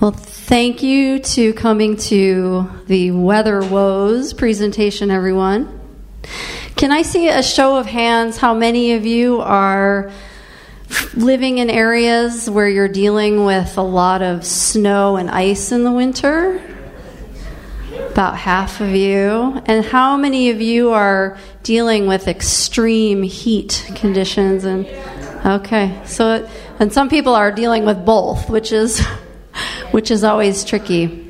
Well, thank you to coming to the Weather Woes presentation, everyone. Can I see a show of hands how many of you are living in areas where you're dealing with a lot of snow and ice in the winter? About half of you. And how many of you are dealing with extreme heat conditions and okay. So and some people are dealing with both, which is which is always tricky.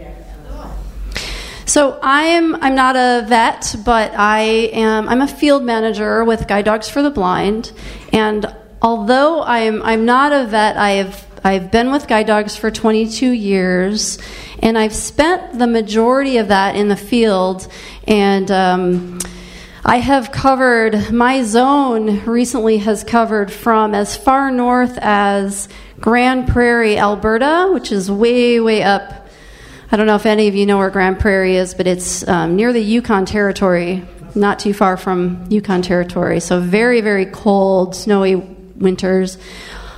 So I'm I'm not a vet, but I am I'm a field manager with Guide Dogs for the Blind, and although I'm I'm not a vet, I have I've been with Guide Dogs for 22 years, and I've spent the majority of that in the field, and. Um, I have covered, my zone recently has covered from as far north as Grande Prairie, Alberta, which is way, way up. I don't know if any of you know where Grande Prairie is, but it's um, near the Yukon Territory, not too far from Yukon Territory. So, very, very cold, snowy winters,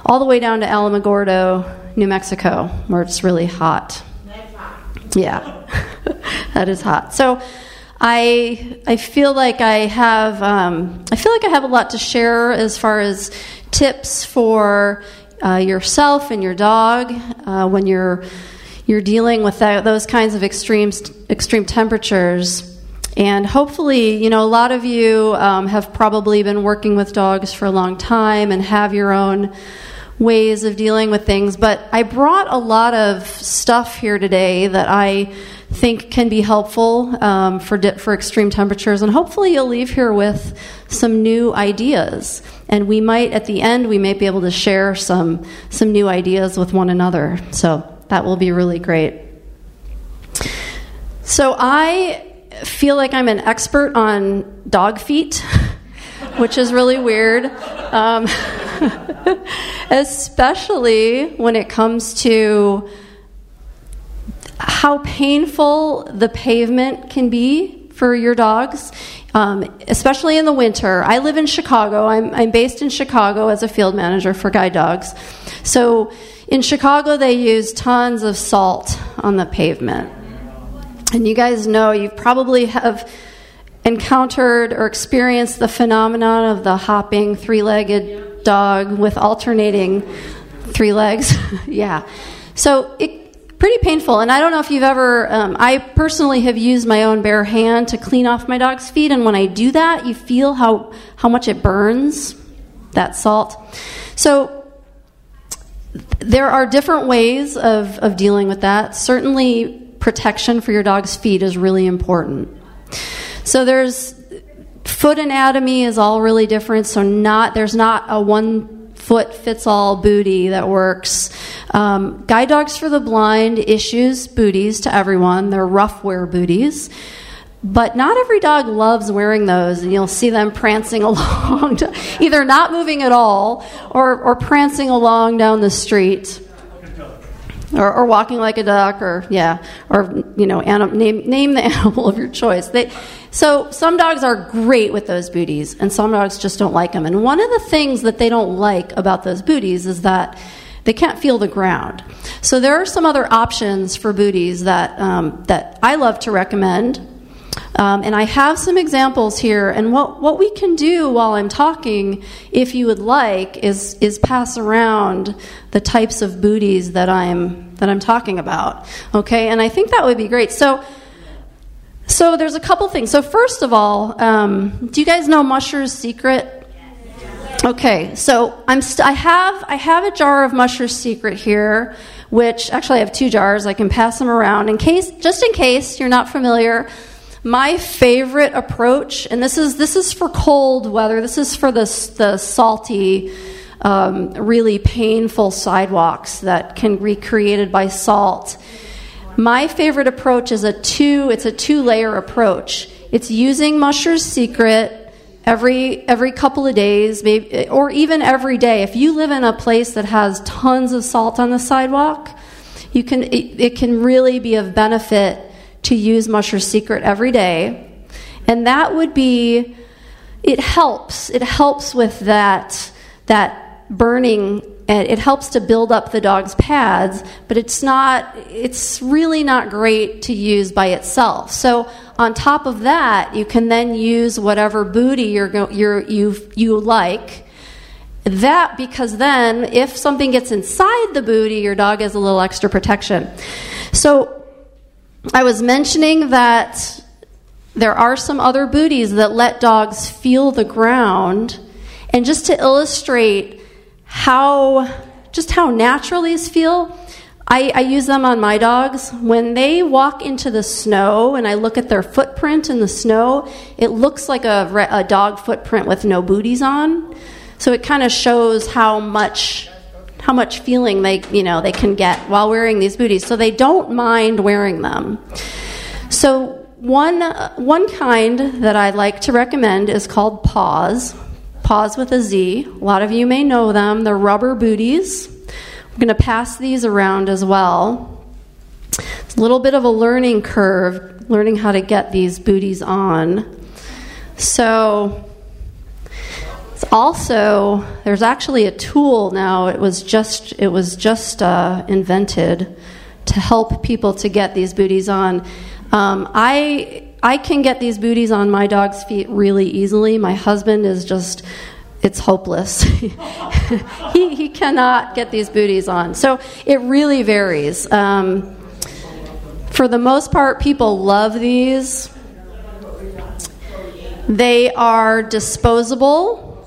all the way down to Alamogordo, New Mexico, where it's really hot. Yeah, that is hot. So, I I feel like I have um, I feel like I have a lot to share as far as tips for uh, yourself and your dog uh, when you're you're dealing with that, those kinds of extreme extreme temperatures. And hopefully, you know, a lot of you um, have probably been working with dogs for a long time and have your own ways of dealing with things. But I brought a lot of stuff here today that I think can be helpful um, for di- for extreme temperatures, and hopefully you'll leave here with some new ideas. And we might, at the end, we may be able to share some some new ideas with one another. So that will be really great. So I feel like I'm an expert on dog feet, which is really weird. Um, especially when it comes to how painful the pavement can be for your dogs, um, especially in the winter. I live in Chicago. I'm, I'm based in Chicago as a field manager for guide dogs. So in Chicago, they use tons of salt on the pavement. And you guys know, you probably have encountered or experienced the phenomenon of the hopping three legged dog with alternating three legs. yeah. So it pretty painful. And I don't know if you've ever, um, I personally have used my own bare hand to clean off my dog's feet. And when I do that, you feel how, how much it burns, that salt. So there are different ways of, of dealing with that. Certainly, protection for your dog's feet is really important. So there's foot anatomy is all really different. So not there's not a one foot fits all booty that works. Um, Guide Dogs for the Blind issues booties to everyone. They're Ruffwear booties. But not every dog loves wearing those, and you'll see them prancing along, either not moving at all or, or prancing along down the street. Or, or, walking like a duck, or yeah, or you know, anim, name name the animal of your choice. They, so some dogs are great with those booties, and some dogs just don't like them. And one of the things that they don't like about those booties is that they can't feel the ground. So there are some other options for booties that um, that I love to recommend. Um, and I have some examples here. And what, what we can do while I'm talking, if you would like, is is pass around the types of booties that I'm that I'm talking about. Okay, and I think that would be great. So so there's a couple things. So first of all, um, do you guys know Musher's Secret? Okay, so I'm st- I have I have a jar of Musher's Secret here, which actually I have two jars. I can pass them around in case, just in case you're not familiar. My favorite approach, and this is this is for cold weather. This is for the the salty, um, really painful sidewalks that can be created by salt my favorite approach is a two, it's a two layer approach. It's using Musher's Secret every every couple of days, maybe or even every day. If you live in a place that has tons of salt on the sidewalk, you can it, it can really be of benefit to use Musher's Secret every day. And that would be it helps. It helps with that that burning and it helps to build up the dog's pads, but it's not it's really not great to use by itself. So on top of that, you can then use whatever booty you're, you're you you like. That because then if something gets inside the booty, your dog has a little extra protection. So I was mentioning that there are some other booties that let dogs feel the ground. And just to illustrate how just how natural these feel, I, I, use them on my dogs. When they walk into the snow and I look at their footprint in the snow, it looks like a, a dog footprint with no booties on. So it kind of shows how much how much feeling they you know they can get while wearing these booties. So they don't mind wearing them. So one, one kind that I'd like to recommend is called Pawz. Pawz with a Z. A lot of you may know them. They're rubber booties. I'm going to pass these around as well. It's a little bit of a learning curve, learning how to get these booties on. So, it's also there's actually a tool now. It was just it was just uh, invented to help people to get these booties on. Um, I I can get these booties on my dog's feet really easily. My husband is just it's hopeless. he, he cannot get these booties on. So it really varies. Um, for the most part, people love these. They are disposable.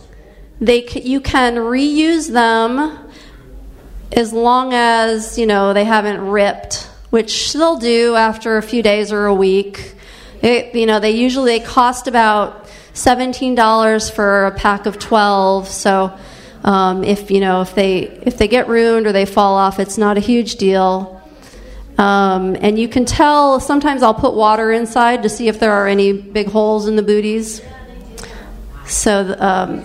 They you can reuse them as long as you know they haven't ripped which they'll do after a few days or a week. You know, they usually they cost about seventeen dollars for a pack of twelve. So um, if you know if they if they get ruined or they fall off, it's not a huge deal. Um, and you can tell. Sometimes I'll put water inside to see if there are any big holes in the booties. So um,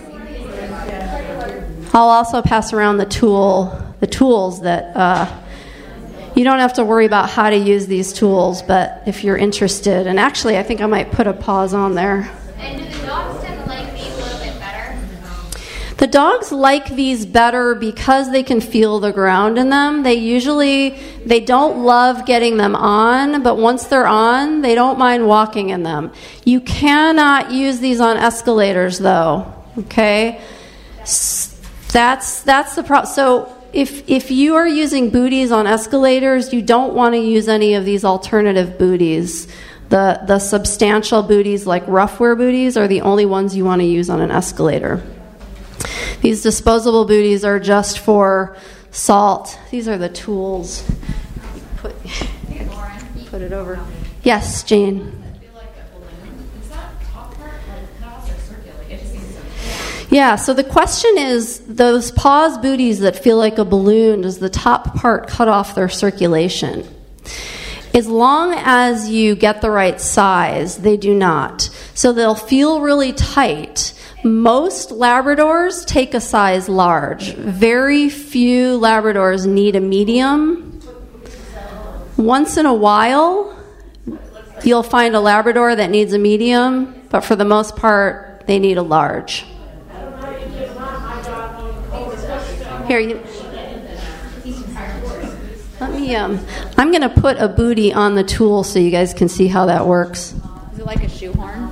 I'll also pass around the tool, the tools that. Uh, you don't have to worry about how to use these tools, but if you're interested, and actually, I think I might put a pause on there. And do the dogs tend to like these a little bit better? The dogs like these better because they can feel the ground in them. They usually they don't love getting them on, but once they're on, they don't mind walking in them. You cannot use these on escalators though. Okay? That's that's the problem. So if if you are using booties on escalators, you don't want to use any of these alternative booties. The the substantial booties like Ruffwear booties are the only ones you want to use on an escalator. These disposable booties are just for salt. These are the tools. Put put it over. Yes, Jane. Yeah, so the question is those Pawz booties that feel like a balloon, does the top part cut off their circulation? As long as you get the right size, they do not. So they'll feel really tight. Most Labradors take a size large. Very few Labradors need a medium. Once in a while, you'll find a Labrador that needs a medium, but for the most part, they need a large. Here, you. Let me. Um, I'm going to put a booty on the tool so you guys can see how that works. Is it like a shoehorn?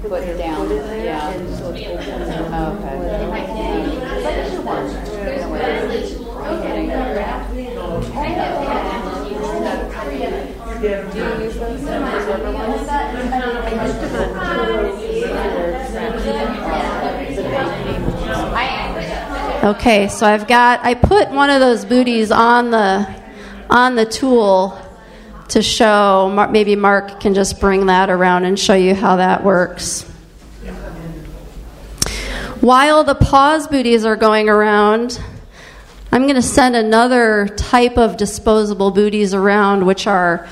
Put it down. Yeah. Okay. Do you use those? Okay, so I've got I put one of those booties on the on the tool to show. Maybe Mark can just bring that around and show you how that works. While the paws booties are going around, I'm going to send another type of disposable booties around, which are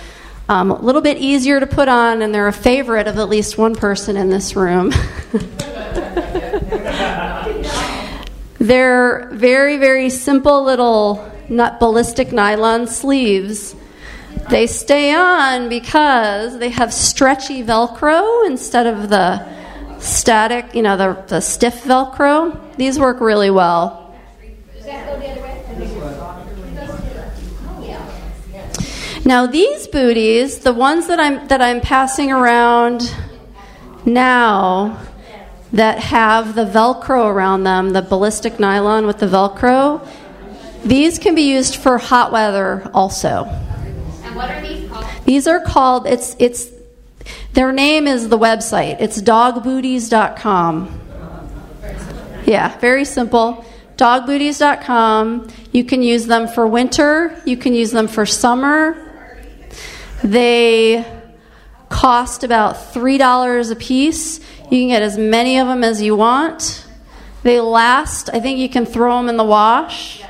um, a little bit easier to put on, and they're a favorite of at least one person in this room. they're very, very simple little not ballistic nylon sleeves. They stay on because they have stretchy Velcro instead of the static, you know, the, the stiff Velcro. These work really well. Now these booties, the ones that I'm that I'm passing around now that have the velcro around them, the ballistic nylon with the velcro, these can be used for hot weather also. And what are these called? These are called it's it's their name is the website. It's dogbooties.com. Yeah, very simple. Dogbooties.com. You can use them for winter, you can use them for summer. They cost about $3 a piece. You can get as many of them as you want. They last, I think you can throw them in the wash.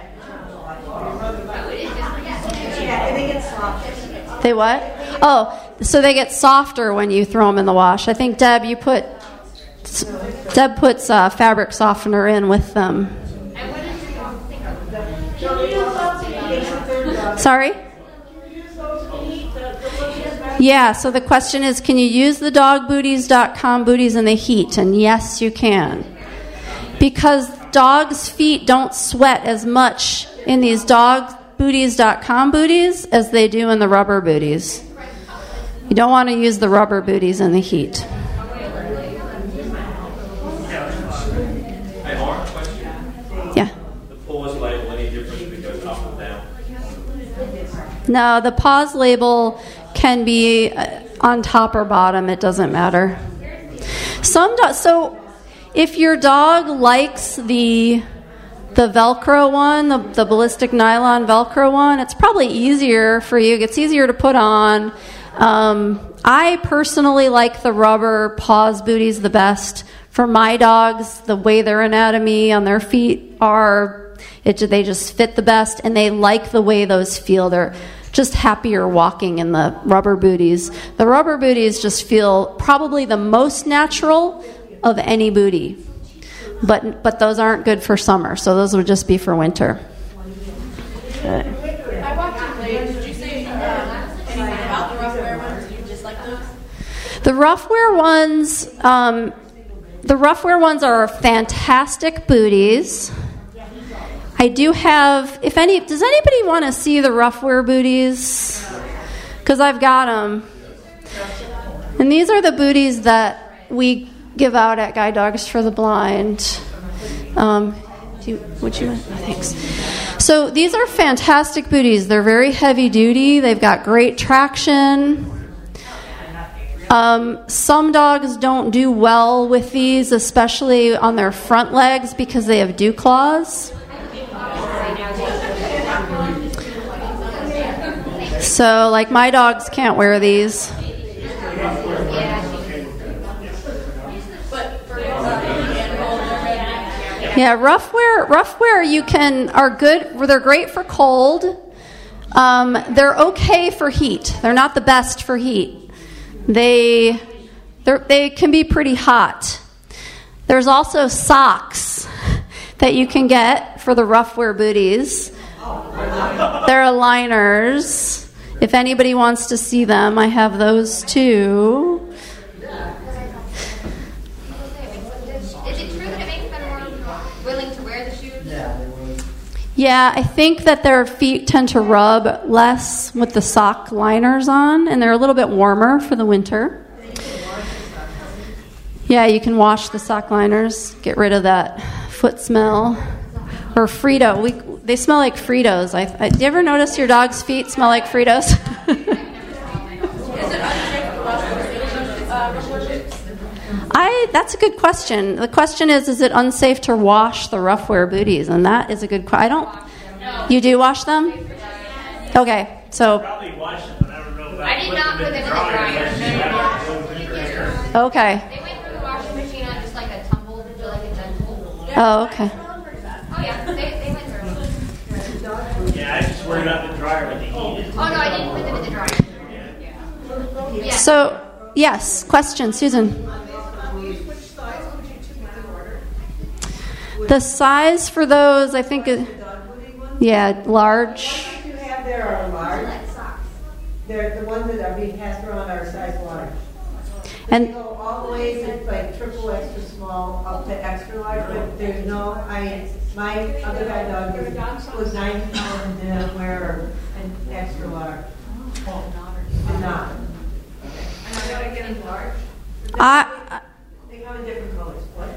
They what? Oh, so they get softer when you throw them in the wash. I think Deb, you put Deb puts uh, fabric softener in with them. Sorry. Yeah, so the question is can you use the dogbooties.com booties in the heat? And yes, you can. Because dogs' feet don't sweat as much in these dogbooties.com booties as they do in the rubber booties. You don't want to use the rubber booties in the heat. Hey, Mark, question. Yeah. The Pawz label, any difference if up and down? No, the Pawz label can be uh, on top or bottom, it doesn't matter. Some do- so if your dog likes the the Velcro one, the, the ballistic nylon Velcro one, it's probably easier for you. It's easier to put on. Um, I personally like the rubber Pawz booties the best. For my dogs, the way their anatomy on their feet are, it, they just fit the best, and they like the way those feel. They're just happier walking in the rubber booties. The rubber booties just feel probably the most natural of any booty. But but those aren't good for summer, so those would just be for winter. Okay. The Ruffwear ones, um, the Ruffwear ones are fantastic booties. I do have. If any, does anybody want to see the Ruffwear booties? Because I've got them. And these are the booties that we give out at Guide Dogs for the Blind. Um, do you, would you? Oh, thanks. So these are fantastic booties. They're very heavy duty. They've got great traction. Um, some dogs don't do well with these, especially on their front legs because they have dew claws. So, like, my dogs can't wear these. Yeah, Ruffwear, rough wear you can are good. They're great for cold. Um, they're okay for heat. They're not the best for heat. They they can be pretty hot. There's also socks that you can get for the Ruffwear booties. They're aligners. If anybody wants to see them, I have those too. Is it true that it makes them more willing to wear the shoes? Yeah, I think that their feet tend to rub less with the sock liners on, and they're a little bit warmer for the winter. Yeah, you can wash the sock liners, get rid of that foot smell. Or Frito. We, they smell like Fritos. I, I, do you ever notice your dog's feet smell like Fritos? I that's a good question. The question is is it unsafe to wash the Ruffwear booties? And that is a good question. I don't You do wash them? Okay. So Probably wash them, but I don't know about. I did not put them in the dryer. okay. They went through the washing machine on just like a tumble, like a gentle. Oh, okay. Oh yeah, they, they went through. them. Yeah, I just about the dryer when they heat. Oh no, I didn't put them in the dryer. Yeah. So yes, question, Susan. The size for those, I think, is, yeah, large. you have there are large. They're the ones that are being passed around are size large. And go all the way to like triple extra small up to extra large, but there's no, I, my other guide dog is, was ninety pounds and didn't wear an extra large. Oh, Did not. Not. And I, gotta get them large. I, They come in different colors. What?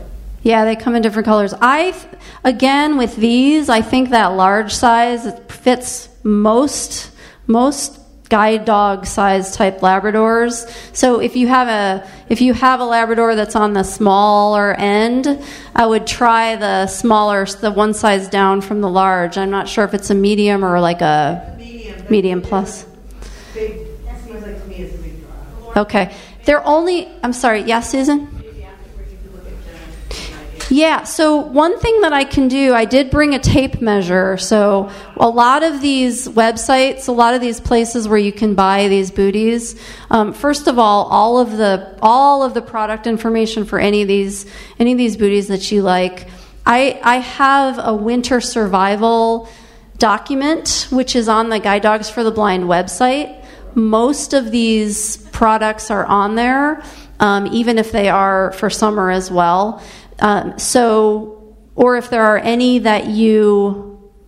Yeah, they come in different colors. I, th- again, with these, I think that large size fits most most guide dog size type Labradors. So if you have a if you have a Labrador that's on the smaller end, I would try the smaller, the one size down from the large. I'm not sure if it's a medium or like a Medium. medium plus. Big, like to me it's a big. Okay, they're only. I'm sorry. Yes, Susan. Yeah, so one thing that I can do, I did bring a tape measure. So a lot of these websites, a lot of these places where you can buy these booties, um, first of all, all of the all of the product information for any of these any of these booties that you like, I I have a winter survival document which is on the Guide Dogs for the Blind website. Most of these products are on there, um, even if they are for summer as well. Um, so, or if there are any that you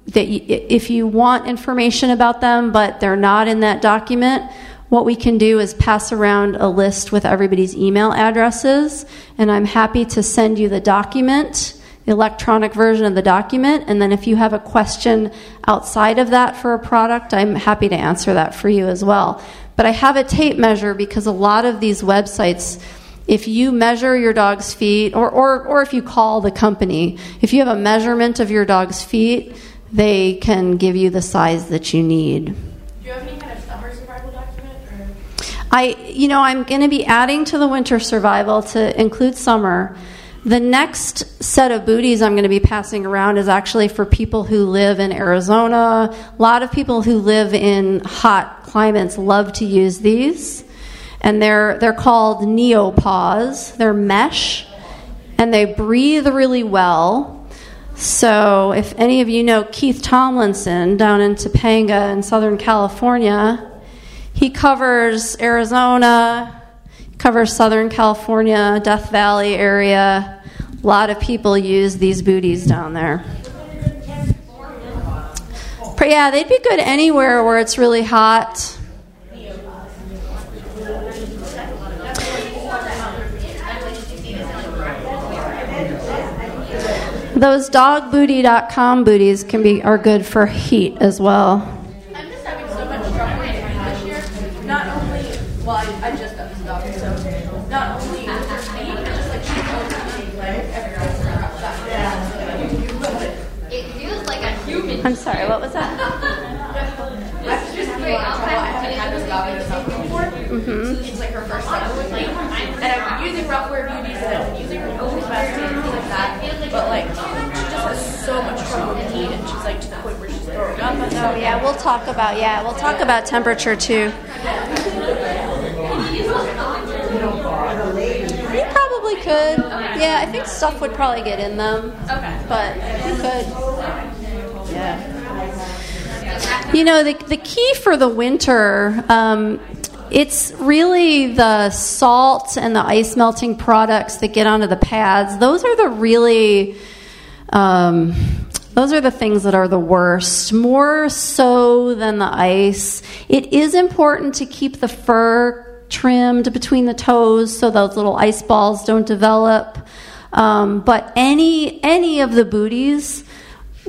that you, if you want information about them, but they're not in that document, what we can do is pass around a list with everybody's email addresses, and I'm happy to send you the document, the electronic version of the document, and then if you have a question outside of that for a product, I'm happy to answer that for you as well. But I have a tape measure because a lot of these websites if you measure your dog's feet, or, or, or if you call the company, if you have a measurement of your dog's feet, they can give you the size that you need. Do you have any kind of summer survival document or? I, you know, I'm going to be adding to the winter survival to include summer. The next set of booties I'm going to be passing around is actually for people who live in Arizona. A lot of people who live in hot climates love to use these and they're they're called neopaws. They're mesh, and they breathe really well. So, if any of you know Keith Tomlinson down in Topanga in Southern California, he covers Arizona, covers Southern California, Death Valley area. A lot of people use these booties down there. But yeah, they'd be good anywhere where it's really hot. Those dogbooty.com booties can be are good for heat as well. I'm just having so much trouble with this year. Not only, well, I, I just got this dog, so not only with her feet, but just like she's overeating like everything It feels like a human. I'm sorry, what was that? That's just the amount of trouble. I haven't had this dog in the summer before. Mm-hmm. It's like her first time with me. And I've been using Ruffwear beauties and I've been using her always best and things like that. But like, she just has so much trouble with heat and she's like to the point where she's throwing up. And Oh yeah, we'll talk about yeah, we'll talk about temperature too. You probably could. Yeah, I think stuff would probably get in them. Okay. But you could. Yeah. You know, the, the key for the winter, um, it's really the salt and the ice melting products that get onto the pads. Those are the really, um, those are the things that are the worst, more so than the ice. It is important to keep the fur trimmed between the toes so those little ice balls don't develop. Um, but any any of the booties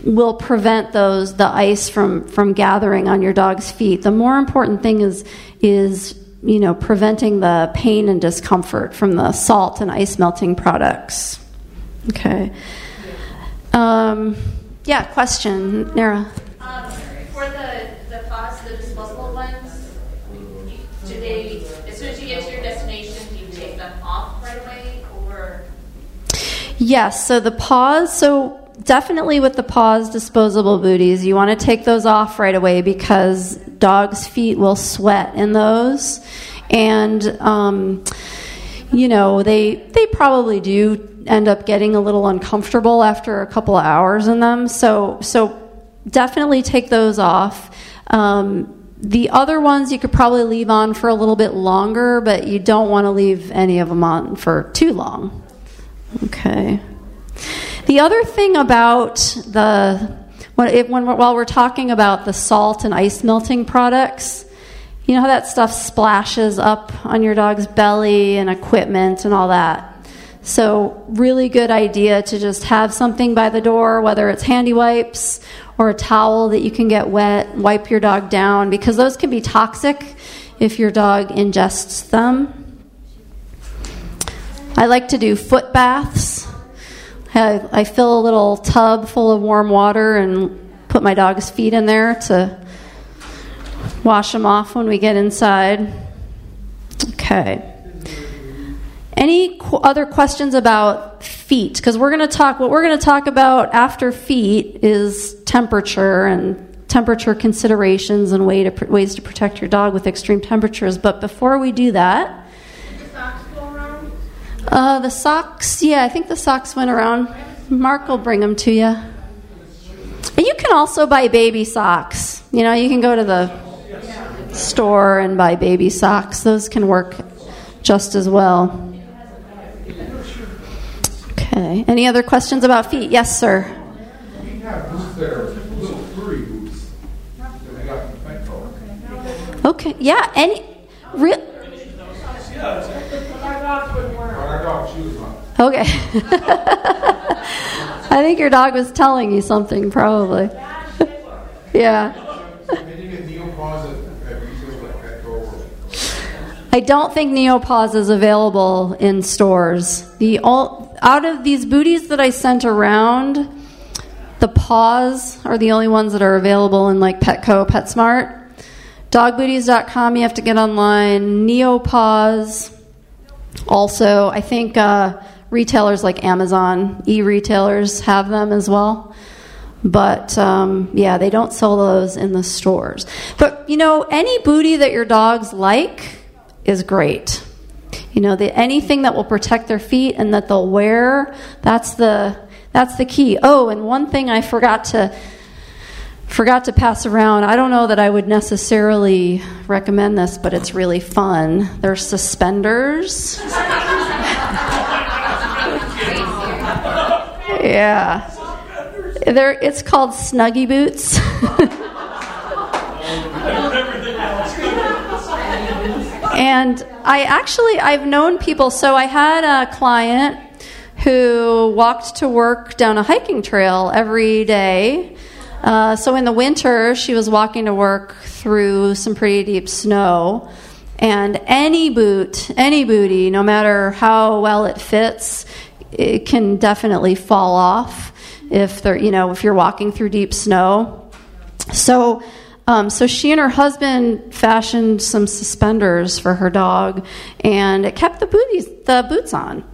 will prevent those the ice from from gathering on your dog's feet. The more important thing is is you know preventing the pain and discomfort from the salt and ice melting products. Okay. Um, yeah. Question, Nara. Um, for the, the pods, the disposable ones, do they, as soon as you get to your destination, do you take them off right away or? Yes, so the Pawz, so definitely with the Pawz disposable booties, you want to take those off right away because dogs' feet will sweat in those. And, um, you know, they, they probably do end up getting a little uncomfortable after a couple of hours in them. So, so definitely take those off. Um, the other ones you could probably leave on for a little bit longer, but you don't want to leave any of them on for too long. Okay. The other thing about the when, when while we're talking about the salt and ice melting products, you know how that stuff splashes up on your dog's belly and equipment and all that. So, really good idea to just have something by the door, whether it's handy wipes or a towel that you can get wet, wipe your dog down, because those can be toxic if your dog ingests them. I like to do foot baths. I, I fill a little tub full of warm water and put my dog's feet in there to wash them off when we get inside. Okay. Any qu- other questions about feet? Because we're going to talk, what we're going to talk about after feet is temperature and temperature considerations and way to, ways to protect your dog with extreme temperatures. But before we do that, uh, the socks, yeah, I think the socks went around. Mark will bring them to you. You can also buy baby socks. You know, you can go to the store and buy baby socks. Those can work just as well. Okay. Any other questions about feet? Yes, sir. We have boots that are little furry boots that we got from Petco. Okay. Yeah. Any. Real. Dog. Okay. I think your dog was telling you something, probably. yeah. I don't think Neopaws is available in stores. The all, out of these booties that I sent around, the Pawz are the only ones that are available in like Petco, PetSmart. Dogbooties.com, you have to get online. Neopaws. Also, I think uh, retailers like Amazon, e retailers have them as well. But um, yeah, they don't sell those in the stores. But you know, any booty that your dogs like is great. You know, the, anything that will protect their feet and that they'll wear, that's the that's the key. Oh, and one thing I forgot to forgot to pass around. I don't know that I would necessarily recommend this, but it's really fun. They're suspenders. yeah. They're, it's called Snuggy Boots. and I actually I've known people so I had a client who walked to work down a hiking trail every day. Uh, so in the winter, she was walking to work through some pretty deep snow. And any boot, any booty, no matter how well it fits, it can definitely fall off if they're, you know, if you're walking through deep snow. So, um, so she and her husband fashioned some suspenders for her dog, and it kept the booties, the boots on.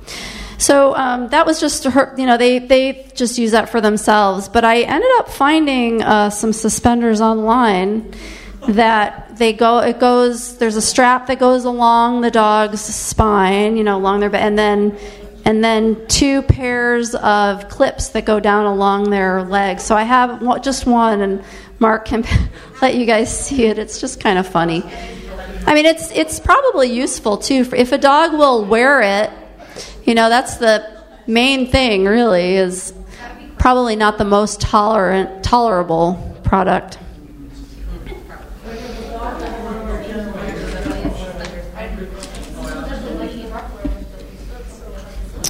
So um, that was just her, you know, they, they just use that for themselves. But I ended up finding uh, some suspenders online that they go, it goes, there's a strap that goes along the dog's spine, you know, along their and then, and then two pairs of clips that go down along their legs. So I have just one, and Mark can let you guys see it. It's just kind of funny. I mean, it's it's probably useful too. If a dog will wear it, you know, that's the main thing. Really, is probably not the most tolerant tolerable product.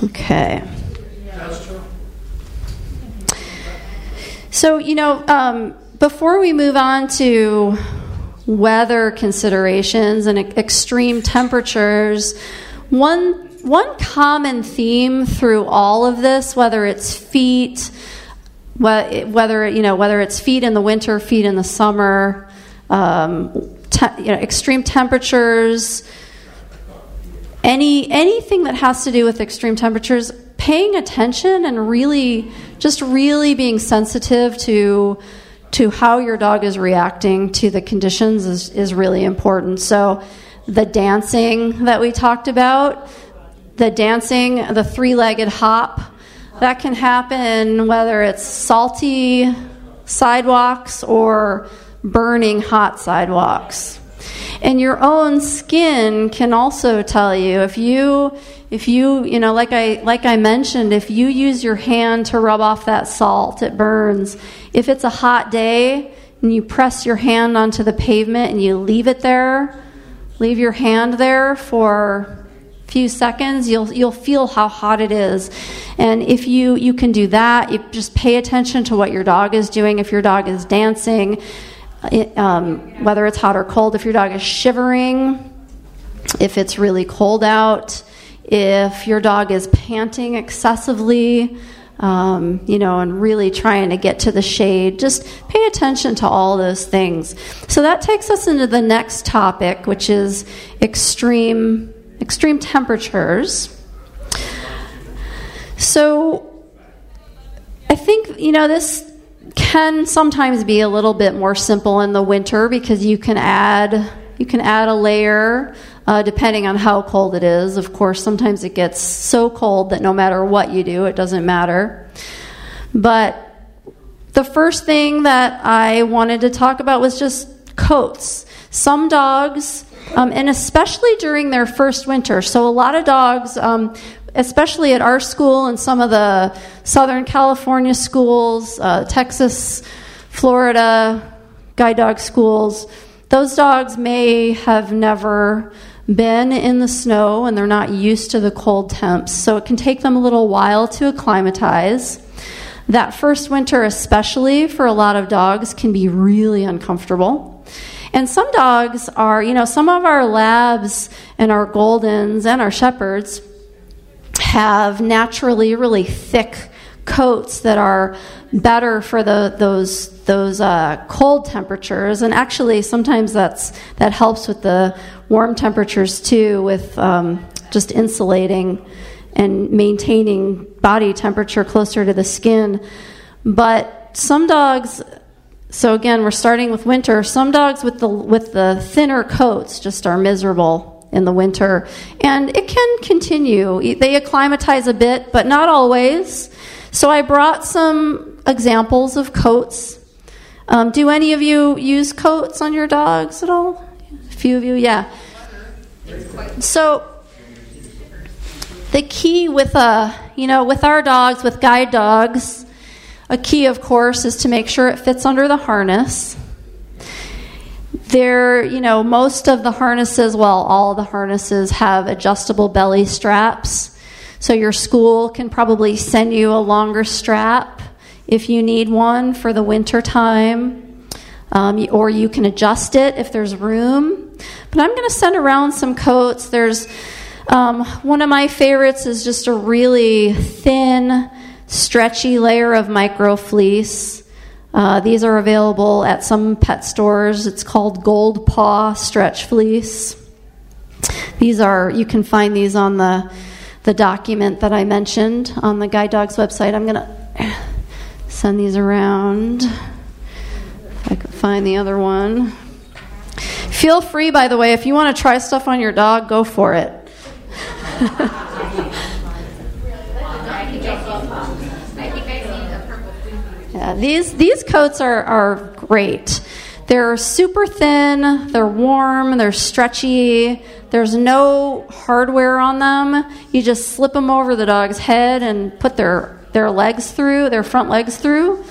Okay. So, you know, um, before we move on to weather considerations and extreme temperatures, one one common theme through all of this, whether it's feet, whether you know whether it's feet in the winter, feet in the summer, um, te- you know, extreme temperatures, any anything that has to do with extreme temperatures, paying attention and really just really being sensitive to to how your dog is reacting to the conditions is, is really important. So the dancing that we talked about, the dancing, the three-legged hop, that can happen whether it's salty sidewalks or burning hot sidewalks. And your own skin can also tell you if you if you you know like I like I mentioned if you use your hand to rub off that salt it burns. If it's a hot day and you press your hand onto the pavement and you leave it there, leave your hand there for few seconds, you'll you'll feel how hot it is. And if you you can do that, you just pay attention to what your dog is doing. If your dog is dancing, it, um, whether it's hot or cold, if your dog is shivering, if it's really cold out, if your dog is panting excessively, um, you know, and really trying to get to the shade, just pay attention to all those things. So that takes us into the next topic, which is extreme extreme temperatures. So I think you know this can sometimes be a little bit more simple in the winter because you can add you can add a layer uh, depending on how cold it is. Of course, sometimes it gets so cold that no matter what you do, it doesn't matter. But the first thing that I wanted to talk about was just coats. Some dogs, um, and especially during their first winter, so a lot of dogs, um, especially at our school and some of the Southern California schools, uh, Texas, Florida, guide dog schools, those dogs may have never been in the snow and they're not used to the cold temps, so it can take them a little while to acclimatize. That first winter, especially for a lot of dogs, can be really uncomfortable. And some dogs are, you know, some of our labs and our Goldens and our Shepherds have naturally really thick coats that are better for the, those those uh, cold temperatures, and actually sometimes that's that helps with the warm temperatures too, with um, just insulating and maintaining body temperature closer to the skin. But some dogs, so again, we're starting with winter. Some dogs with the with the thinner coats just are miserable in the winter, and it can continue. They acclimatize a bit, but not always. So I brought some examples of coats um, do any of you use coats on your dogs at all? A few of you, yeah. So the key with uh, you know, with our dogs, with guide dogs, a key, of course, is to make sure it fits under the harness. There, you know, most of the harnesses, well, all the harnesses have adjustable belly straps. So your school can probably send you a longer strap if you need one for the winter time, um, or you can adjust it if there's room. But I'm going to send around some coats. There's um, one of my favorites is just a really thin, stretchy layer of micro fleece. Uh, these are available at some pet stores. It's called Gold Paw Stretch Fleece. These are you can find these on the the document that I mentioned on the Guide Dogs website. I'm going to send these around. If I can find the other one. Feel free, by the way, if you want to try stuff on your dog, go for it. these these coats are, are great. They're super thin, they're warm, they're stretchy. There's no hardware on them. You just slip them over the dog's head and put their their legs through, their front legs through,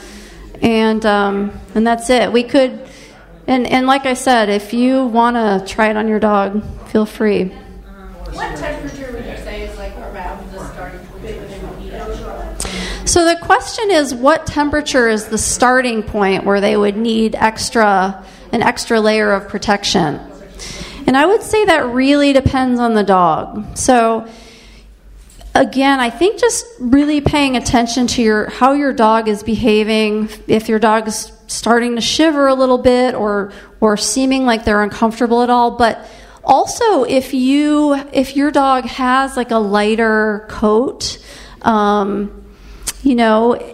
and um, and that's it. We could, and and like I said, if you want to try it on your dog, feel free. What temperature would you say is like around the starting point when they would need extra? So the question is, what temperature is the starting point where they would need extra an extra layer of protection? And I would say that really depends on the dog. So again, I think just really paying attention to your how your dog is behaving. If your dog is starting to shiver a little bit or or seeming like they're uncomfortable at all, but also if you if your dog has like a lighter coat, um, you know,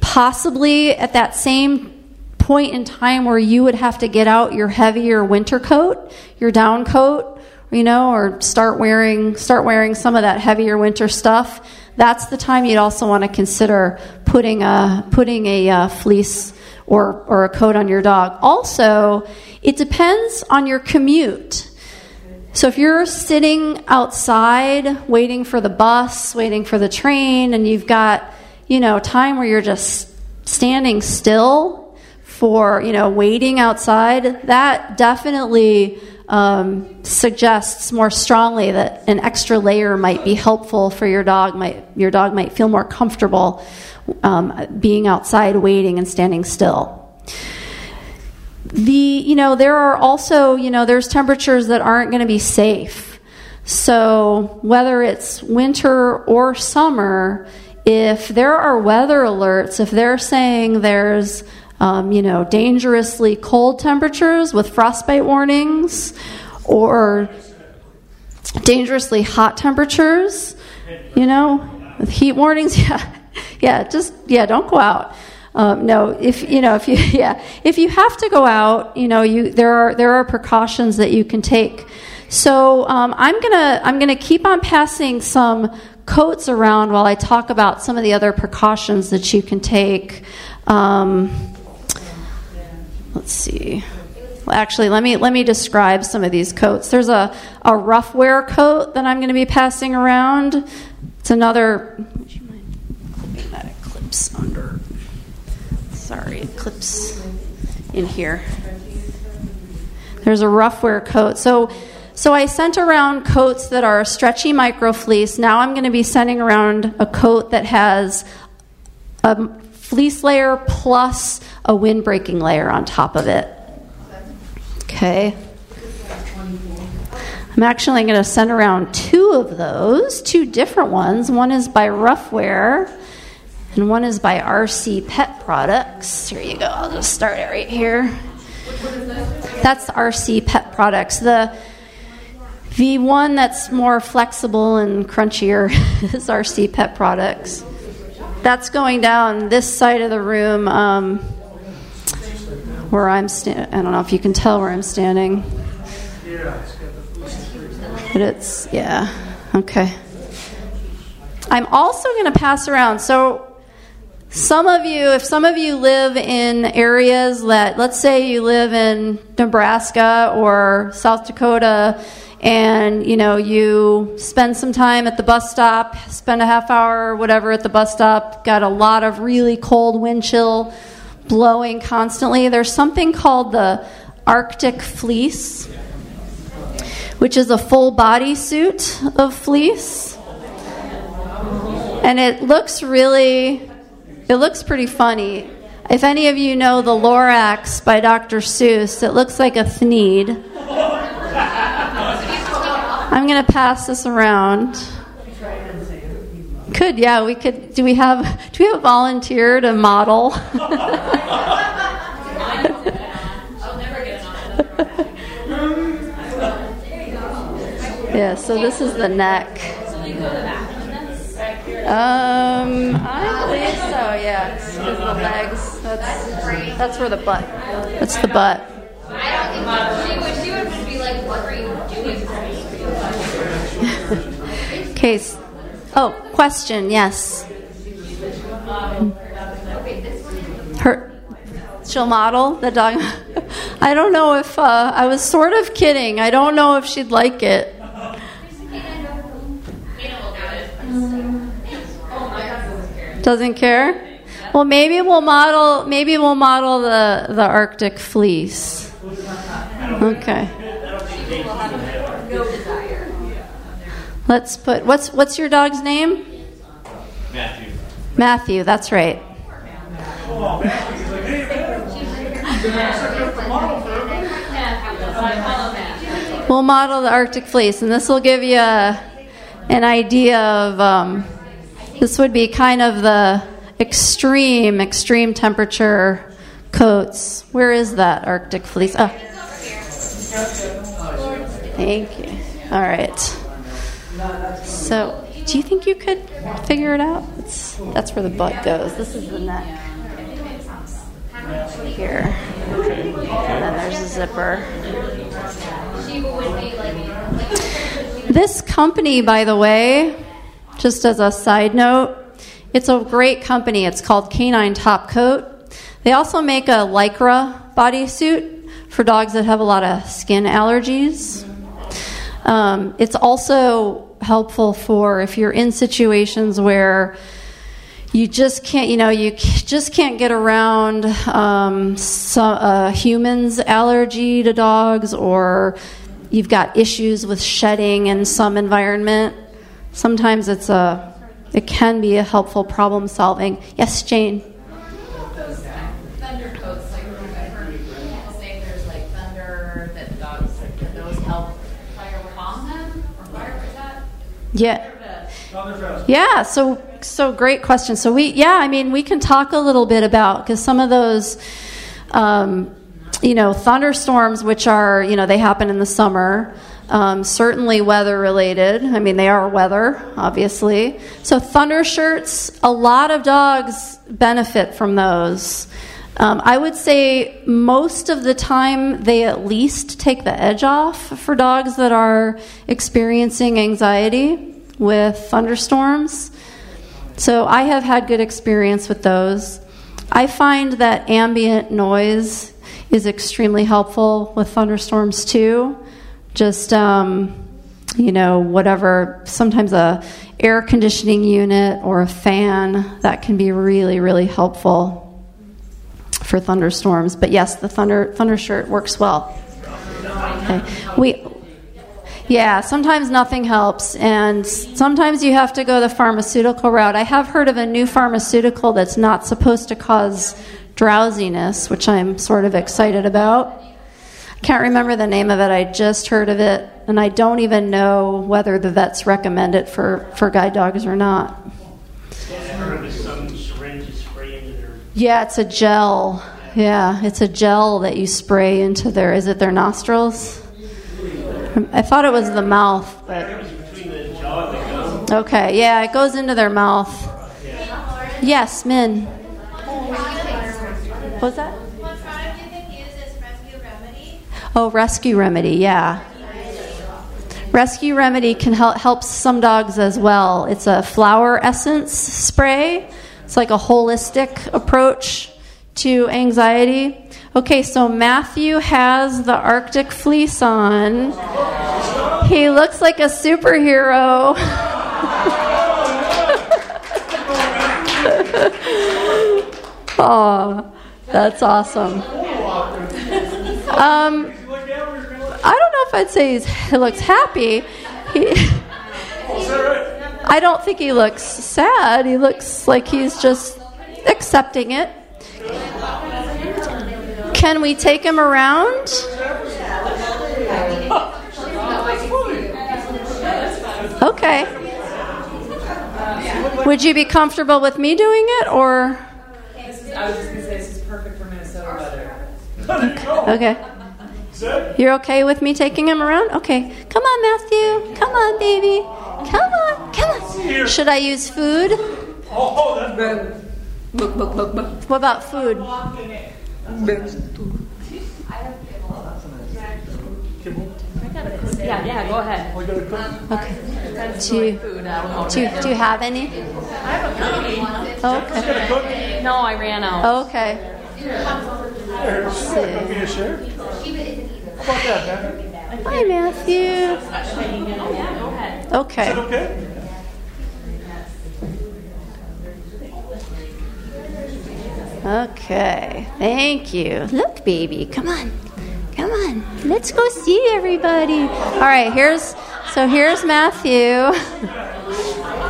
possibly at that same point in time where you would have to get out your heavier winter coat, your down coat, you know, or start wearing start wearing some of that heavier winter stuff, that's the time you'd also want to consider putting a putting a uh, fleece or, or a coat on your dog. Also, it depends on your commute. So if you're sitting outside waiting for the bus, waiting for the train, and you've got, you know, time where you're just standing still for, you know, waiting outside, that definitely um, suggests more strongly that an extra layer might be helpful for your dog. Might your dog might feel more comfortable um, being outside, waiting and standing still the you know there are also you know there's temperatures that aren't going to be safe. So whether it's winter or summer if there are weather alerts if they're saying there's um, you know dangerously cold temperatures with frostbite warnings or dangerously hot temperatures you know with heat warnings yeah yeah just yeah don't go out um, no, if you know, if you yeah, if you have to go out, you know, you there are there are precautions that you can take. So um, I'm gonna I'm gonna keep on passing some coats around while I talk about some of the other precautions that you can take. Um, let's see. Actually, let me let me describe some of these coats. There's a a Ruffwear coat that I'm going to be passing around. It's another. Would you mind putting that eclipse under? Sorry, it clips in here. There's a Ruffwear coat. So, so I sent around coats that are stretchy micro fleece. Now I'm going to be sending around a coat that has a fleece layer plus a wind breaking layer on top of it. Okay. I'm actually going to send around two of those, two different ones. One is by Ruffwear and one is by RC Pet Products. Here you go. I'll just start it right here. That's RC Pet Products. The the one that's more flexible and crunchier is RC Pet Products. That's going down this side of the room um, where I'm standing. I don't know if you can tell where I'm standing. But it's, yeah, okay. I'm also going to pass around. So some of you, if some of you live in areas that, let's say you live in Nebraska or South Dakota, and you know you spend some time at the bus stop, spend a half hour or whatever at the bus stop, got a lot of really cold wind chill blowing constantly. There's something called the Arctic fleece, which is a full body suit of fleece. And it looks really it looks pretty funny. If any of you know the Lorax by Dr. Seuss, it looks like a thneed. I'm going to pass this around. Could yeah, we could. Do we have do we have a volunteer to model? yeah. So this is the neck. Um, I believe so. Yeah, because the legs. That's that's where the butt. That's the butt. I don't think she would. She would be like, "What are you doing?" Case. Oh, question. Yes. Her. She'll model the dog. I don't know if uh, I was sort of kidding. I don't know if she'd like it. Doesn't care. Well, maybe we'll model. Maybe we'll model the the Arctic fleece. Okay. Let's put what's what's your dog's name? Matthew. Matthew. That's right. We'll model the Arctic fleece, and this will give you a, an idea of. Um, this would be kind of the extreme, extreme temperature coats. Where is that Arctic fleece? Oh. Thank you. All right. So, do you think you could figure it out? It's, that's where the butt goes. This is the neck. Here. And then there's a zipper. This company, by the way, just as a side note, it's a great company. It's called Canine Top Coat. They also make a lycra bodysuit for dogs that have a lot of skin allergies. Um, it's also helpful for if you're in situations where you just can't, you know, you just can't get around um, a human's allergy to dogs, or you've got issues with shedding in some environment. Sometimes it's a, it can be a helpful problem solving. Yes, Jane. Yeah. Yeah, so so great question. So we yeah, I mean we can talk a little bit about because some of those um, you know thunderstorms which are you know they happen in the summer um, certainly weather related i mean they are weather obviously so ThunderShirts a lot of dogs benefit from those um, i would say most of the time they at least take the edge off for dogs that are experiencing anxiety with thunderstorms so I have had good experience with those. I find that ambient noise is extremely helpful with thunderstorms too. Just um, you know, whatever. Sometimes a air conditioning unit or a fan that can be really, really helpful for thunderstorms. But yes, the thunder ThunderShirt works well. Okay. We yeah, sometimes nothing helps, and sometimes you have to go the pharmaceutical route. I have heard of a new pharmaceutical that's not supposed to cause drowsiness, which I'm sort of excited about. Can't remember the name of it. I just heard of it, and I don't even know whether the vets recommend it for, for guide dogs or not. Yeah, it's a gel. Yeah, it's a gel that you spray into their, is it their nostrils? I thought it was the mouth, but. Okay, yeah, it goes into their mouth. Yes, Min. What's that? Oh, Rescue Remedy, yeah. Rescue Remedy can help help some dogs as well. It's a flower essence spray. It's like a holistic approach to anxiety. Okay, so Matthew has the Arctic fleece on. He looks like a superhero. oh, that's awesome. Um, I don't know if I'd say he's, he looks happy. He, I don't think he looks sad. He looks like he's just accepting it. Can we take him around? Okay. Would you be comfortable with me doing it or? I was just gonna say this is perfect for Minnesota weather. Okay. You're okay with me taking him around? Okay. Come on, Matthew. Come on, baby. Come on. Come on. Should I use food? Oh, that's better. Book, book, book, book. What about food? Yeah, yeah, go ahead. Okay. Do you, do you, do you have any? Oh, okay. No, I ran out. Oh, okay. Let's see. Hi, Matthew. Okay. Okay. Thank you. Look, baby. Come on. Come on. Let's go see everybody. All right. Here's so here's Matthew.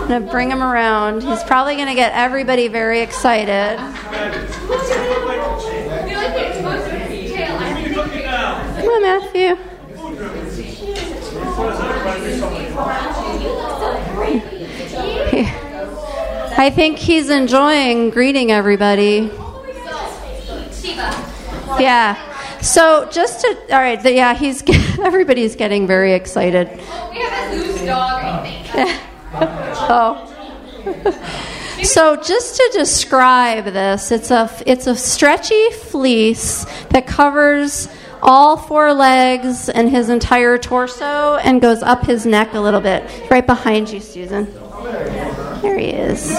I'm gonna bring him around. He's probably gonna get everybody very excited. Come on, Matthew. I think he's enjoying greeting everybody. Yeah. So just to all right, the, yeah, he's everybody's getting very excited. We have a loose dog, I. Oh. So just to describe this, it's a it's a stretchy fleece that covers all four legs and his entire torso and goes up his neck a little bit. Right behind you, Susan. There he is.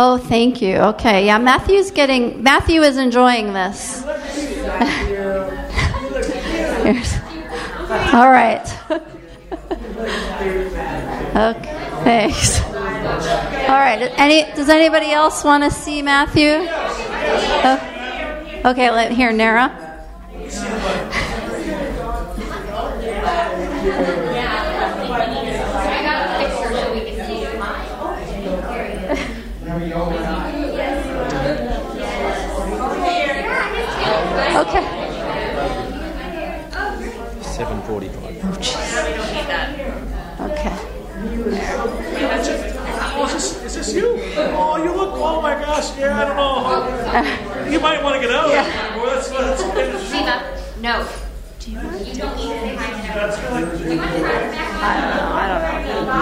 Oh, thank you. Okay, yeah, Matthew's getting, Matthew is enjoying this. All right. okay, thanks. All right, any, does anybody else want to see Matthew? Oh, okay, let, here, Nara. okay. got a picture so we can see mine. Okay. Seven forty-five. Okay. Oh, is this, is this you? Oh, you look, oh my gosh, yeah, I don't know. You might want to get out of there. That's, that's, that's, Siva, no. Do you want to say hi that's good. Do you want to? I don't know. I don't know.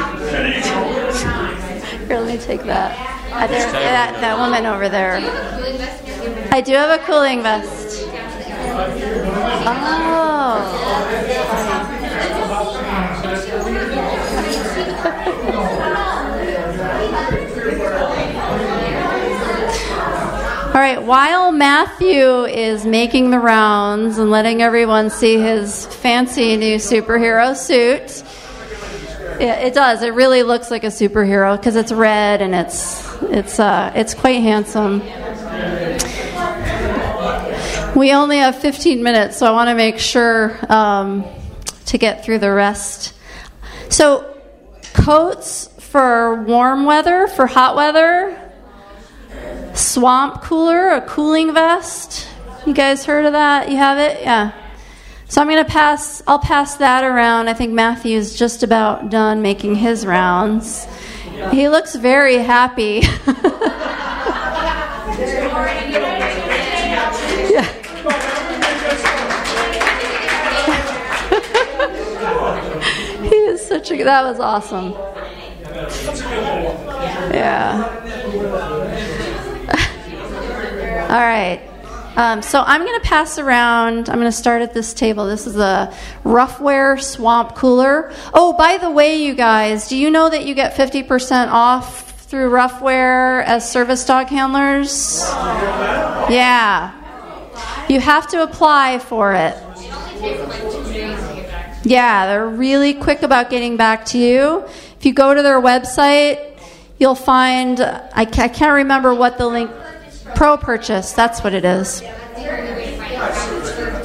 Here, let me take that. Uh, there, that, that woman over there. Cooling vest in your room? I do have a cooling vest. Oh. All right, while Matthew is making the rounds and letting everyone see his fancy new superhero suit, it does. It really looks like a superhero because it's red and it's it's uh, it's quite handsome. We only have 15 minutes, so I want to make sure um, to get through the rest. So, coats for warm weather, for hot weather, swamp cooler, a cooling vest. You guys heard of that? You have it? Yeah. So I'm going to pass I'll pass that around. I think Matthew's just about done making his rounds. He looks very happy. he is such a that was awesome. Yeah. All right. Um, so I'm going to pass around. I'm going to start at this table. This is a Ruffwear Swamp Cooler. Oh, by the way, you guys, do you know that you get 50% off through Ruffwear as service dog handlers? Yeah. You have to apply for it. Yeah, they're really quick about getting back to you. If you go to their website, you'll find, I can't remember what the link, Pro Purchase, that's what it is. You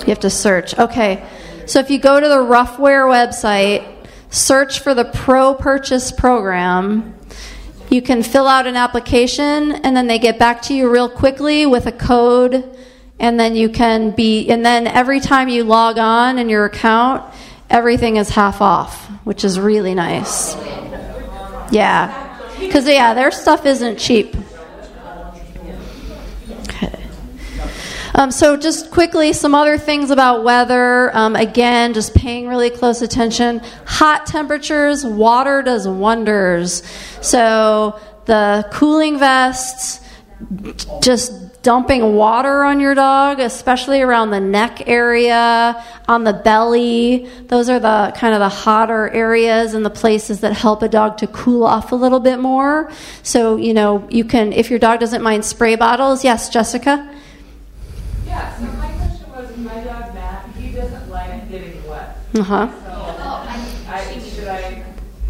have to search. Okay. So if you go to the Ruffwear website, search for the Pro Purchase program, you can fill out an application and then they get back to you real quickly with a code and then you can be and then every time you log on in your account, everything is half off, which is really nice. Yeah. Cuz yeah, their stuff isn't cheap. Um, so, just quickly, some other things about weather. Um, again, just paying really close attention. Hot temperatures, water does wonders. So, the cooling vests, just dumping water on your dog, especially around the neck area, on the belly. Those are the kind of the hotter areas and the places that help a dog to cool off a little bit more. So, you know, you can, if your dog doesn't mind spray bottles, yes, Jessica? Yeah, so my question was, my dog Matt, he doesn't like getting wet. Uh huh. So, I, should I,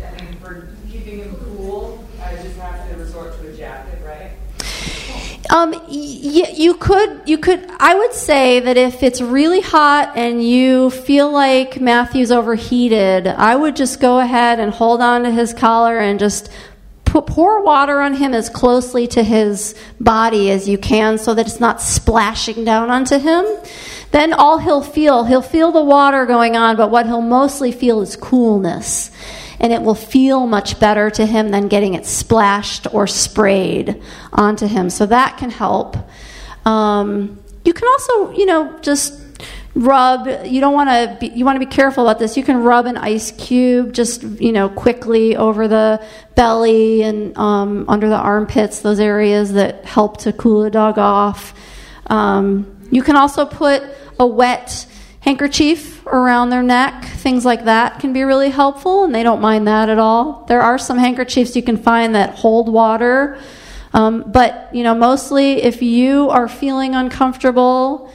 I mean, for keeping him cool, I just have to resort to a jacket, right? Um, y- you could, you could. I would say that if it's really hot and you feel like Matthew's overheated, I would just go ahead and hold on to his collar and just pour water on him as closely to his body as you can, so that it's not splashing down onto him. Then all he'll feel, he'll feel the water going on, but what he'll mostly feel is coolness and it will feel much better to him than getting it splashed or sprayed onto him. So that can help. Um, you can also, you know, just rub. You don't want to. Be, you want to be careful about this. You can rub an ice cube just, you know, quickly over the belly and um, under the armpits, those areas that help to cool a dog off. Um, you can also put a wet handkerchief around their neck. Things like that can be really helpful, and they don't mind that at all. There are some handkerchiefs you can find that hold water. Um, but you know, mostly if you are feeling uncomfortable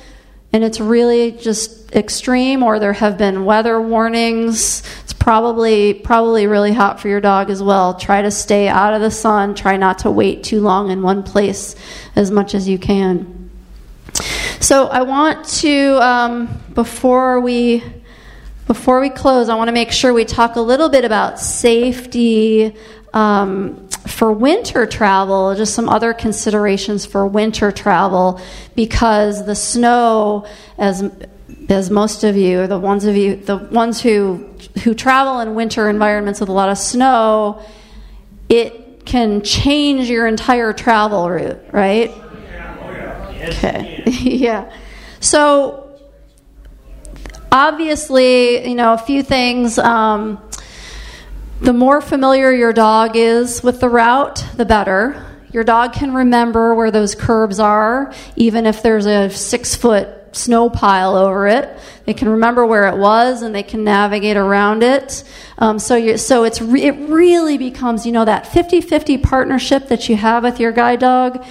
and it's really just extreme, or there have been weather warnings, it's probably probably really hot for your dog as well. Try to stay out of the sun. Try not to wait too long in one place as much as you can. So I want to um, before we before we close, I want to make sure we talk a little bit about safety um, for winter travel, just some other considerations for winter travel, because the snow, as as most of you, the ones of you, the ones who who travel in winter environments with a lot of snow, it can change your entire travel route, right? Okay. yeah. So obviously, you know, a few things. Um, the more familiar your dog is with the route, the better. Your dog can remember where those curbs are, even if there's a six foot snow pile over it. They can remember where it was and they can navigate around it. Um, so, you, so it's re- it really becomes, you know, that 50 50 partnership that you have with your guide dog.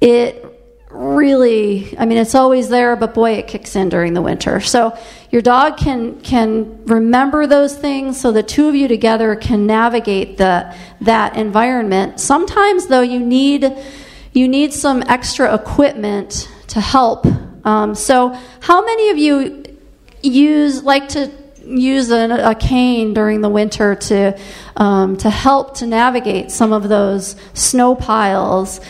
It really, I mean, it's always there, but boy, it kicks in during the winter. So your dog can can remember those things, so the two of you together can navigate the that environment. Sometimes, though, you need you need some extra equipment to help. Um, so, how many of you use like to use a, a cane during the winter to um, to help to navigate some of those snow piles?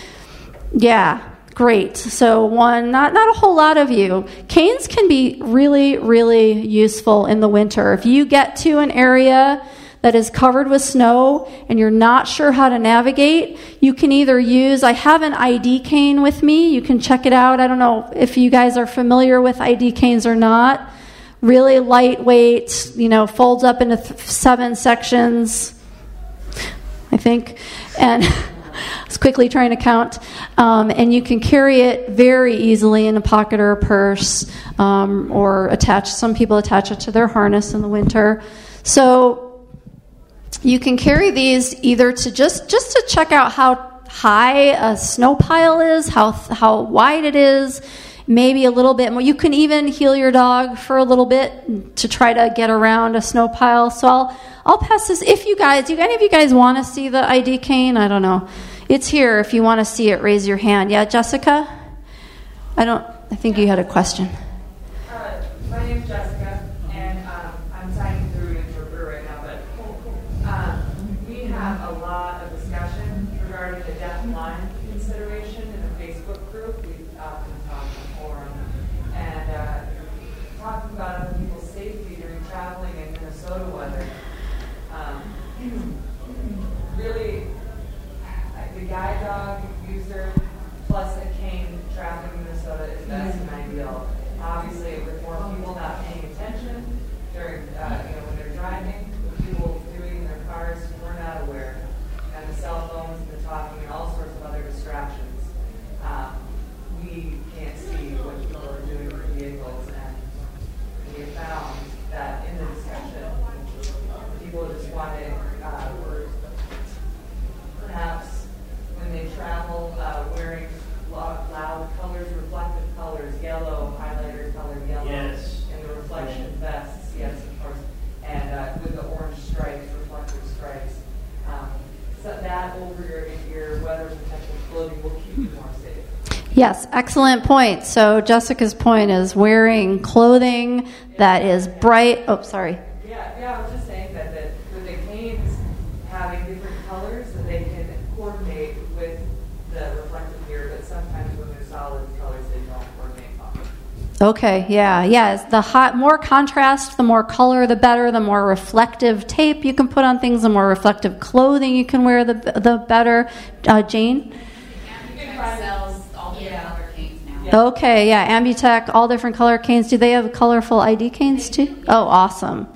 Yeah, Great. So one, not not a whole lot of you. Canes can be really, really useful in the winter. If you get to an area that is covered with snow and you're not sure how to navigate, you can either use, I have an ID cane with me. You can check it out. I don't know if you guys are familiar with ID canes or not. Really lightweight, you know, folds up into th- seven sections, I think. And I was quickly trying to count. Um, and you can carry it very easily in a pocket or a purse, um, or attach. Some people attach it to their harness in the winter. So you can carry these either to just just to check out how high a snow pile is, how how wide it is, maybe a little bit more. You can even heal your dog for a little bit to try to get around a snow pile. So I'll I'll pass this. If you guys, do any of you guys want to see the ID cane? I don't know. It's here. If you want to see it, raise your hand. Yeah, Jessica? I don't, I think you had a question. Uh, my name's Jessica, and um, I'm signing through interpreter right now, but um, we have a lot of discussion regarding the deaf blind consideration in the Facebook group. We've often talked on forum, and uh, talking about other people's safety during traveling in Minnesota weather. Um, really, the guide dog user plus a cane traveling in Minnesota is best and ideal. Obviously, with more people not paying attention during, uh, you know, when they're driving, with people doing their cars who are not aware, and the cell phones and the talking and all sorts of other distractions, um, we can't see what people are doing with vehicles, and we have found that in the discussion, people just wanted uh, perhaps when they travel, uh, wearing loud, loud colors, reflective colors, yellow, highlighter colored yellow. Yes. And the reflection vests, yes, of course, and uh, with the orange stripes, reflective stripes. Um, so that over your, your weather protection clothing will keep you more safe. Yes, excellent point. So Jessica's point is wearing clothing that is bright. Oh, sorry. Yeah, yeah, I was just saying that, that with the canes having different colors, that they can coordinate with the reflective gear, but sometimes when they're solid colors, they don't coordinate properly. Okay, yeah, yeah. The hot, more contrast, the more color, the better. The more reflective tape you can put on things, the more reflective clothing you can wear, the the better. Uh, Jane. Ambutech Okay, yeah, Ambutech, all different color canes. Do they have colorful ID canes too? Oh, awesome.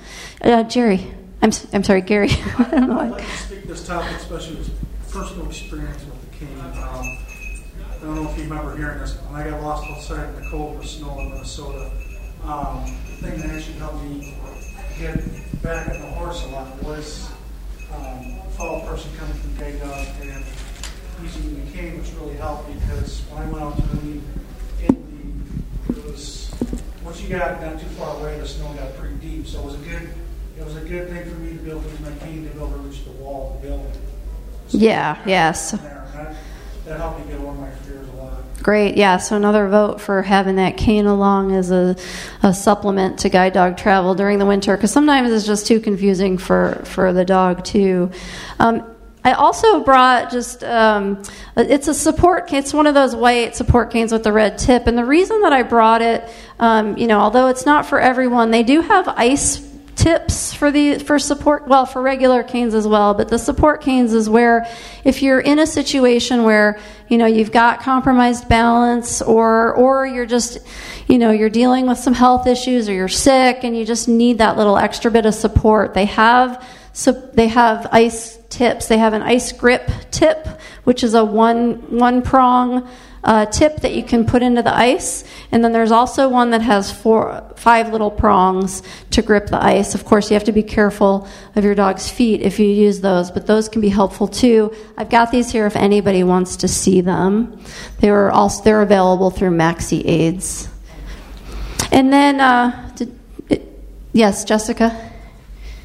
Uh, Jerry, I'm I'm sorry, Gary. I don't know. I'd like to speak this topic, especially with personal experience with the cane. Um, I don't know if you remember hearing this, when I got lost outside in the cold with snow in Minnesota, um, the thing that actually helped me get back on the horse a lot was um, a fellow person coming from Gay Dog and using the cane, which really helped because when I went out to leave in the, it was, once you got not too far away, the snow got pretty deep, so it was a good, it was a good thing for me to be able to use my cane to be able to reach the wall of the building. Yeah, yes. That, that helped me get over my fears a lot. Great, yeah. So another vote for having that cane along as a, a supplement to guide dog travel during the winter, because sometimes it's just too confusing for for the dog too. Um, I also brought just um, it's a support. It's one of those white support canes with the red tip, and the reason that I brought it, um, you know, although it's not for everyone, they do have ice tips for the for support well for regular canes as well but the support canes is where if you're in a situation where you know you've got compromised balance or or you're just you know you're dealing with some health issues or you're sick and you just need that little extra bit of support they have so they have ice tips they have an ice grip tip which is a one one prong uh, tip that you can put into the ice, and then there's also one that has four, five little prongs to grip the ice. Of course, you have to be careful of your dog's feet if you use those, but those can be helpful too. I've got these here if anybody wants to see them. They were also they're available through MaxiAids. And then, uh, yes, Jessica.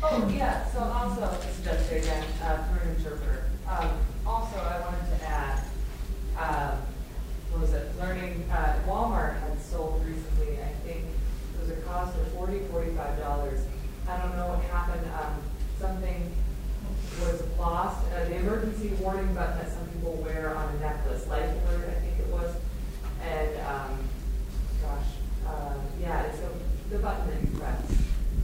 Oh yeah. So also, this is Jessica again, uh, through an interpreter. Um, also, I wanted to add. Uh, what was it, learning, uh, Walmart had sold recently, I think, it was a cost of forty, forty-five dollars. I don't know what happened, um, something was lost, uh, the emergency warning button that some people wear on a necklace, life alert, I think it was. And, um, gosh, uh, yeah, it's a, the button that you press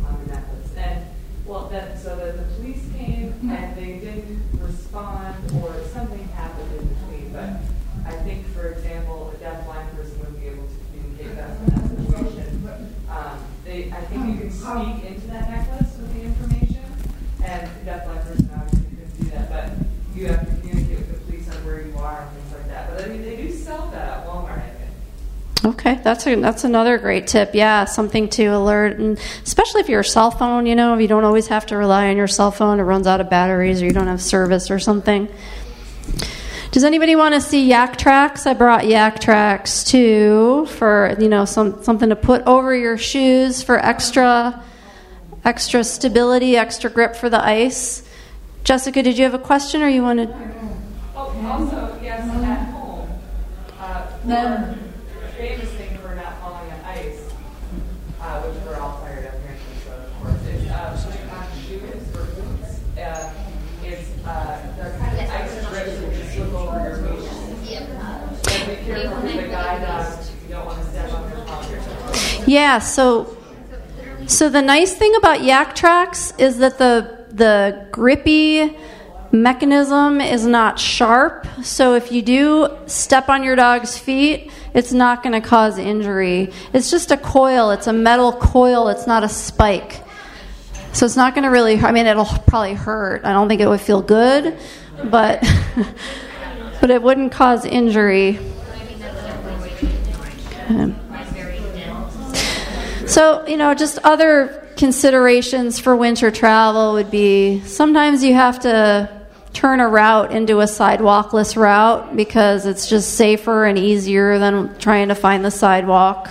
on the necklace. And, well, then, so the, the police came and they didn't respond or something happened in between, but I think, for example, a deaf-blind person would be able to communicate best in that situation. Um, they, I think you can speak into that necklace with the information, and a deaf-blind person obviously couldn't do that, but you have to communicate with the police on where you are and things like that. But I mean, they do sell that at Walmart, I think. Okay, that's a, that's another great tip. Yeah, something to alert, and especially if you're a cell phone, you know, if you don't always have to rely on your cell phone, it runs out of batteries, or you don't have service or something. Does anybody want to see Yaktrax? I brought Yaktrax too for you know some something to put over your shoes for extra extra stability, extra grip for the ice. Jessica, did you have a question, or you wanted? Oh, also, yes, at home, uh, the famous thing for not falling on ice, uh, which we're all fired up here, so of course, is uh, putting on shoes or boots. Uh, it's uh, they're kind of ice grips that just slip over your boots. So be careful with the guide dogs. You don't want to step on their paw or something. Yeah, so so the nice thing about Yaktrax is that the the grippy mechanism is not sharp. So if you do step on your dog's feet, it's not going to cause injury. It's just a coil, it's a metal coil, it's not a spike. So it's not going to really I mean it'll probably hurt. I don't think it would feel good, but but it wouldn't cause injury. Okay. So, you know, just other considerations for winter travel would be sometimes you have to turn a route into a sidewalkless route because it's just safer and easier than trying to find the sidewalk.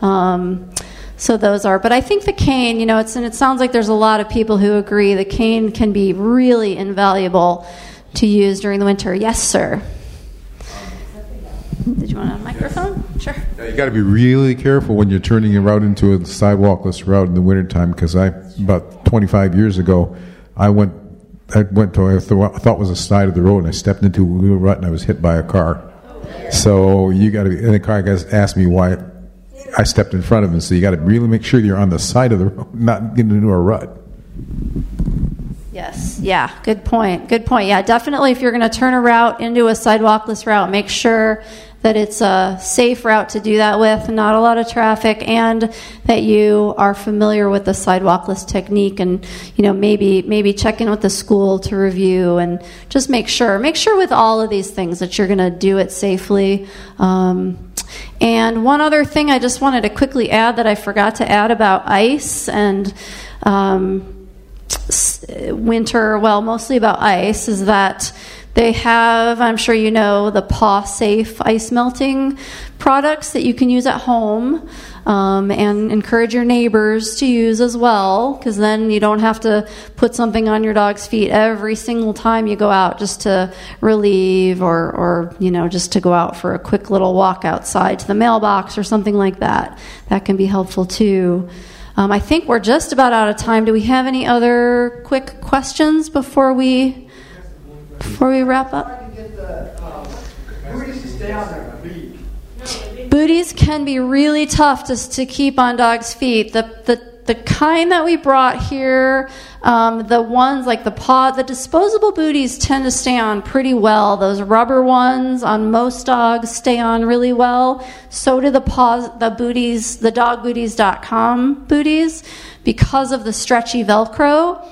Um, so those are, but I think the cane, you know, it's and it sounds like there's a lot of people who agree the cane can be really invaluable to use during the winter. Yes, sir. Did you want a microphone? Sure. Yeah, you got to be really careful when you're turning a route into a sidewalkless route in the wintertime because I, about 25 years ago, I went, I went to I thought was the side of the road and I stepped into a wheel rut and I was hit by a car. So you got to be, and the car guys asked me why I stepped in front of him. So you got to really make sure you're on the side of the road, not getting into a rut. Yes. Yeah. Good point. Good point. Yeah. Definitely, if you're going to turn a route into a sidewalkless route, make sure that it's a safe route to do that with, not a lot of traffic, and that you are familiar with the sidewalkless technique. And you know, maybe maybe check in with the school to review and just make sure. Make sure with all of these things that you're going to do it safely. Um, and one other thing I just wanted to quickly add that I forgot to add about ice and. Um, winter, well, mostly about ice, is that They have, I'm sure you know, the Paw Safe ice melting products that you can use at home um, and encourage your neighbors to use as well because then you don't have to put something on your dog's feet every single time you go out just to relieve or, or you know, just to go out for a quick little walk outside to the mailbox or something like that. That can be helpful too. Um, I think we're just about out of time. Do we have any other quick questions before we before we wrap up? Booties can be really tough to, to keep on dogs' feet. The, the, the kind that we brought here, um, the ones like the paw, the disposable booties tend to stay on pretty well. Those rubber ones on most dogs stay on really well. So do the Pawz, the booties, the dogbooties.com booties because of the stretchy Velcro.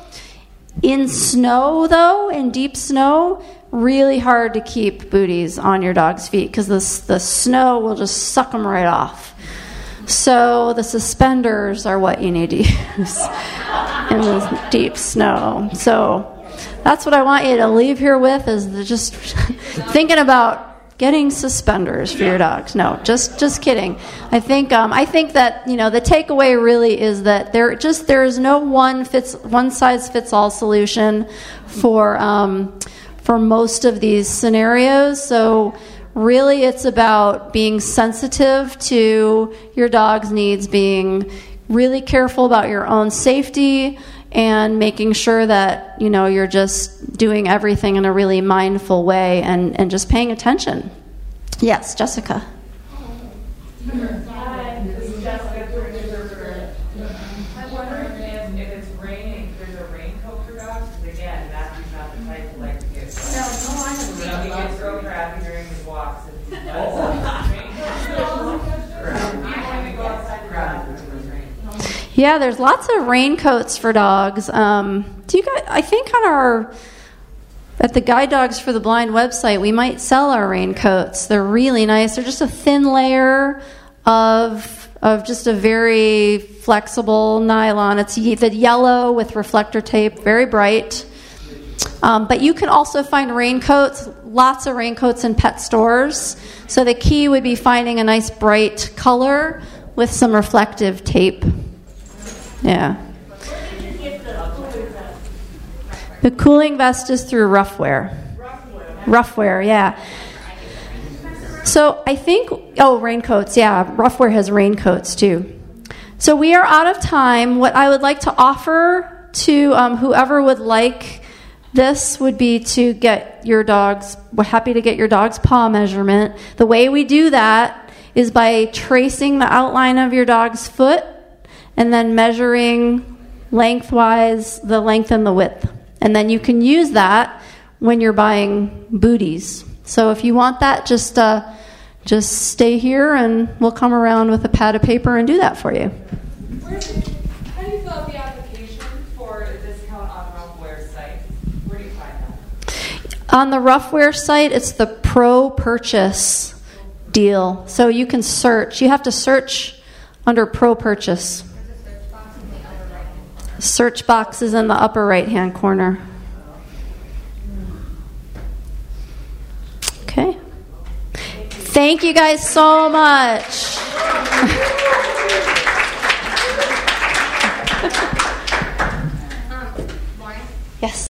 In snow, though, in deep snow, really hard to keep booties on your dog's feet because the, the snow will just suck them right off. So the suspenders are what you need to use in the deep snow. So that's what I want you to leave here with is just thinking about getting suspenders for your dogs. No, just just kidding. I think um, I think that you know the takeaway really is that there just there is no one fits one size fits all solution for. Um, for most of these scenarios. So, really, it's about being sensitive to your dog's needs, being really careful about your own safety, and making sure that you know you're just doing everything in a really mindful way and, and just paying attention. Yes, Jessica. Hi, this is Jessica from Interpreter. I'm wondering if, if it's raining, if there's a raincoat for dogs, because again, Matthew's not the type to like to get. No, no, I have. You know, he gets real crappy during his walks and he does. Yeah, there's lots of raincoats for dogs. Um, do you guys? I think on our at the Guide Dogs for the Blind website, we might sell our raincoats. They're really nice. They're just a thin layer of of just a very flexible nylon. It's the yellow with reflector tape, very bright. Um, but you can also find raincoats, lots of raincoats in pet stores. So the key would be finding a nice bright color with some reflective tape. Yeah. The cooling vest is through Ruffwear. Ruffwear, yeah. So I think, oh, raincoats, yeah. Ruffwear has raincoats too. So we are out of time. What I would like to offer to um, whoever would like this would be to get your dog's, we're happy to get your dog's paw measurement. The way we do that is by tracing the outline of your dog's foot and then measuring lengthwise the length and the width. And then you can use that when you're buying booties. So if you want that, just uh, just stay here and we'll come around with a pad of paper and do that for you. Where, how do you fill out the application for a discount on Ruffwear site? Where do you find that? On the Ruffwear site, it's the pro purchase deal. So you can search. You have to search under pro purchase. Search box is in the upper right hand corner. Okay. Thank you guys so much. yes.